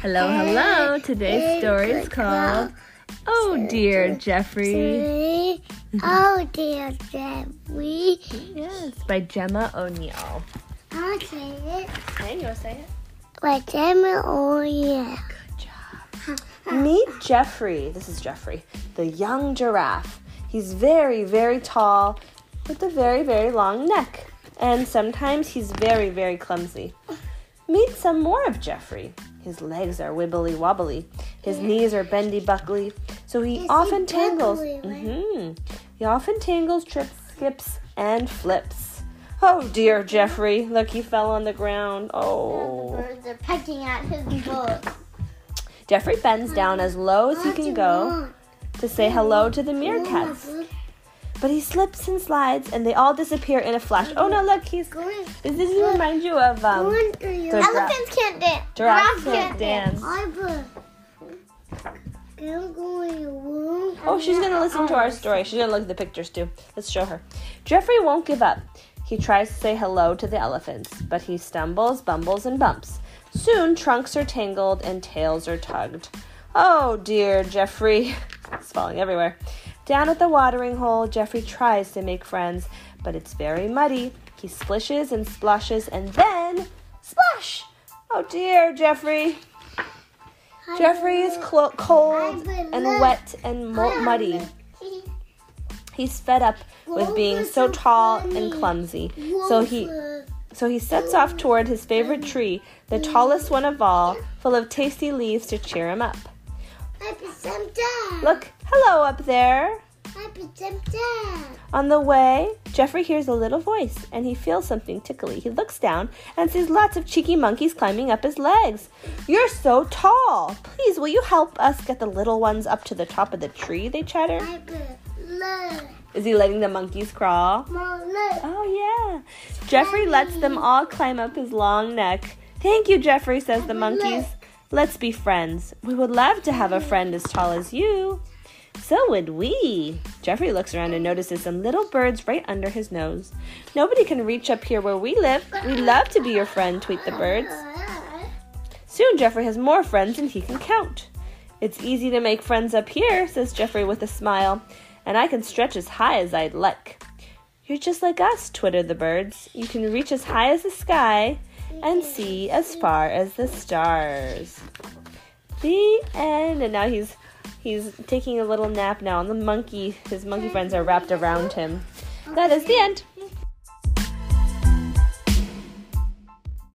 Hello, hello. Today's story is called Oh Dear Geoffrey. Oh dear Geoffrey. Yes, by Gemma O'Neill. I'll say it. Hey, you want to say it? But Gemma, O'Neill. Good job. Meet Geoffrey. This is Geoffrey, the young giraffe. He's very, very tall with a very, very long neck. And sometimes he's very, very clumsy. Meet some more of Geoffrey. His legs are wibbly wobbly. His knees are bendy buckly. So he often tangles. bubbly, right? hmm He often tangles, trips, skips, and flips. Oh dear, Geoffrey. Look, he fell on the ground. Oh. The Birds are pecking at his butt. Geoffrey bends down as low as he can go to say hello to the meerkats. But he slips and slides, and they all disappear in a flash. Oh no! Look, he's. Does this remind you of um? going through your the- Elephants can't dance. Giraffes can't dance. I put. I'm going. Oh, she's gonna listen to our story. She's gonna look at the pictures too. Let's show her. Geoffrey won't give up. He tries to say hello to the elephants, but he stumbles, bumbles, and bumps. Soon, trunks are tangled and tails are tugged. Oh dear, Geoffrey. It's falling everywhere. Down at the watering hole, Geoffrey tries to make friends, but it's very muddy. He splishes and splashes, and then splash! Oh dear, Geoffrey. Geoffrey is clo- cold and wet and mo- muddy. He's fed up with being so tall and clumsy. So he so he sets off toward his favorite tree, the tallest one of all, full of tasty leaves to cheer him up. I put some down. Look, hello up there. Put. On the way, Geoffrey hears a little voice and he feels something tickly. He looks down and sees lots of cheeky monkeys climbing up his legs. You're so tall. Please, will you help us get the little ones up to the top of the tree? They chatter. I put look. Is he letting the monkeys crawl? Oh, yeah. Geoffrey lets them all climb up his long neck. Thank you, Geoffrey, says the monkeys. Let's be friends. We would love to have a friend as tall as you. So would we. Geoffrey looks around and notices some little birds right under his nose. Nobody can reach up here where we live. We'd love to be your friend, tweet the birds. Soon Geoffrey has more friends than he can count. It's easy to make friends up here, says Geoffrey with a smile, and I can stretch as high as I'd like. You're just like us, twitter the birds. You can reach as high as the sky and see as far as the stars. The end. And now he's he's taking a little nap now, and the monkey, his monkey friends are wrapped around him. That is the end.